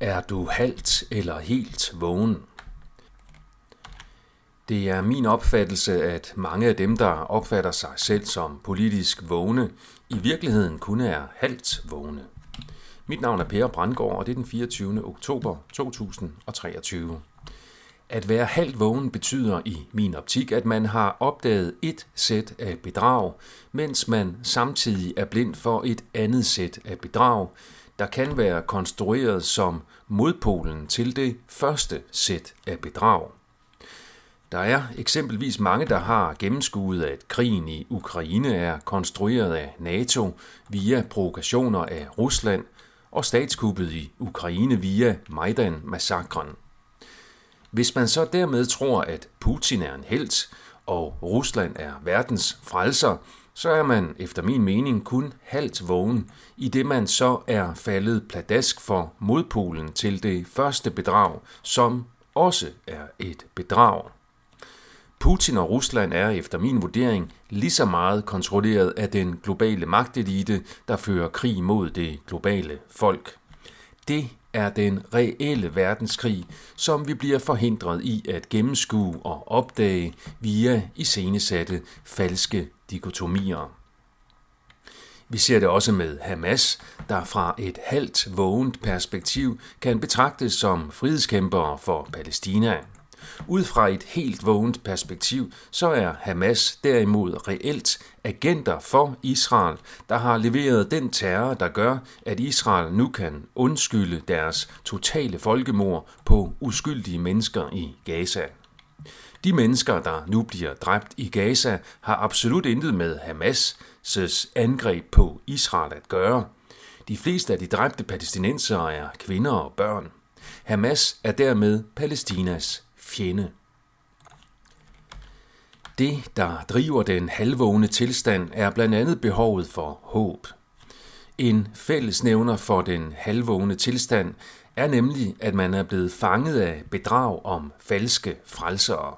Er du halvt eller helt vågen? Det er min opfattelse, at mange af dem, der opfatter sig selv som politisk vågne, i virkeligheden kun er halvt vågne. Mit navn er Per Brandgaard, og det er den 24. oktober 2023. At være halvt vågen betyder i min optik, at man har opdaget et sæt af bedrag, mens man samtidig er blind for et andet sæt af bedrag, der kan være konstrueret som modpolen til det første sæt af bedrag. Der er eksempelvis mange, der har gennemskuet, at krigen i Ukraine er konstrueret af NATO via provokationer af Rusland og statskuppet i Ukraine via Majdan-massakren. Hvis man så dermed tror, at Putin er en helt, og Rusland er verdens frelser, så er man efter min mening kun halvt vågen, i det man så er faldet pladask for modpolen til det første bedrag, som også er et bedrag. Putin og Rusland er efter min vurdering lige så meget kontrolleret af den globale magtelite, der fører krig mod det globale folk. Det er den reelle verdenskrig, som vi bliver forhindret i at gennemskue og opdage via iscenesatte falske dikotomier. Vi ser det også med Hamas, der fra et halvt vågent perspektiv kan betragtes som frihedskæmpere for Palæstina. Ud fra et helt vågent perspektiv, så er Hamas derimod reelt agenter for Israel, der har leveret den terror, der gør, at Israel nu kan undskylde deres totale folkemord på uskyldige mennesker i Gaza. De mennesker, der nu bliver dræbt i Gaza, har absolut intet med Hamas' angreb på Israel at gøre. De fleste af de dræbte palæstinensere er kvinder og børn. Hamas er dermed Palæstinas fjende. Det, der driver den halvvågne tilstand, er blandt andet behovet for håb. En fællesnævner for den halvvågne tilstand er nemlig, at man er blevet fanget af bedrag om falske frelsere.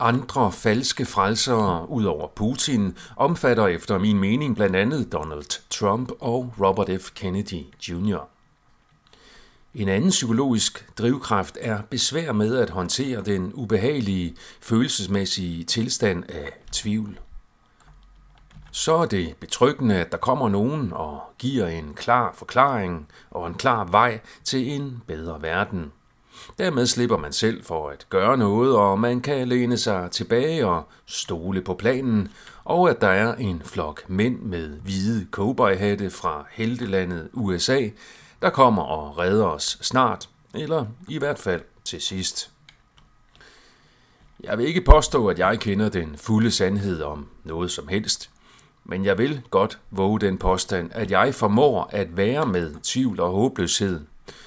Andre falske frelsere ud over Putin omfatter efter min mening blandt andet Donald Trump og Robert F. Kennedy Jr. En anden psykologisk drivkraft er besvær med at håndtere den ubehagelige følelsesmæssige tilstand af tvivl. Så er det betryggende, at der kommer nogen og giver en klar forklaring og en klar vej til en bedre verden. Dermed slipper man selv for at gøre noget, og man kan læne sig tilbage og stole på planen, og at der er en flok mænd med hvide cowboyhatte fra heltelandet USA, der kommer og redder os snart, eller i hvert fald til sidst. Jeg vil ikke påstå, at jeg kender den fulde sandhed om noget som helst, men jeg vil godt våge den påstand, at jeg formår at være med tvivl og håbløshed,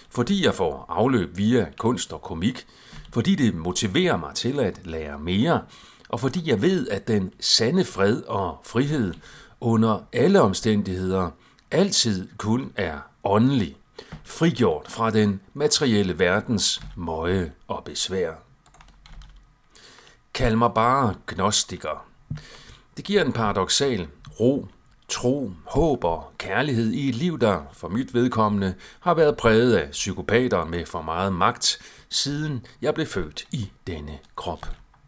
fordi jeg får afløb via kunst og komik, fordi det motiverer mig til at lære mere, og fordi jeg ved, at den sande fred og frihed under alle omstændigheder altid kun er åndelig frigjort fra den materielle verdens møje og besvær. Kald mig bare gnostiker. Det giver en paradoxal ro, tro, håb og kærlighed i et liv, der for mit vedkommende har været præget af psykopater med for meget magt, siden jeg blev født i denne krop.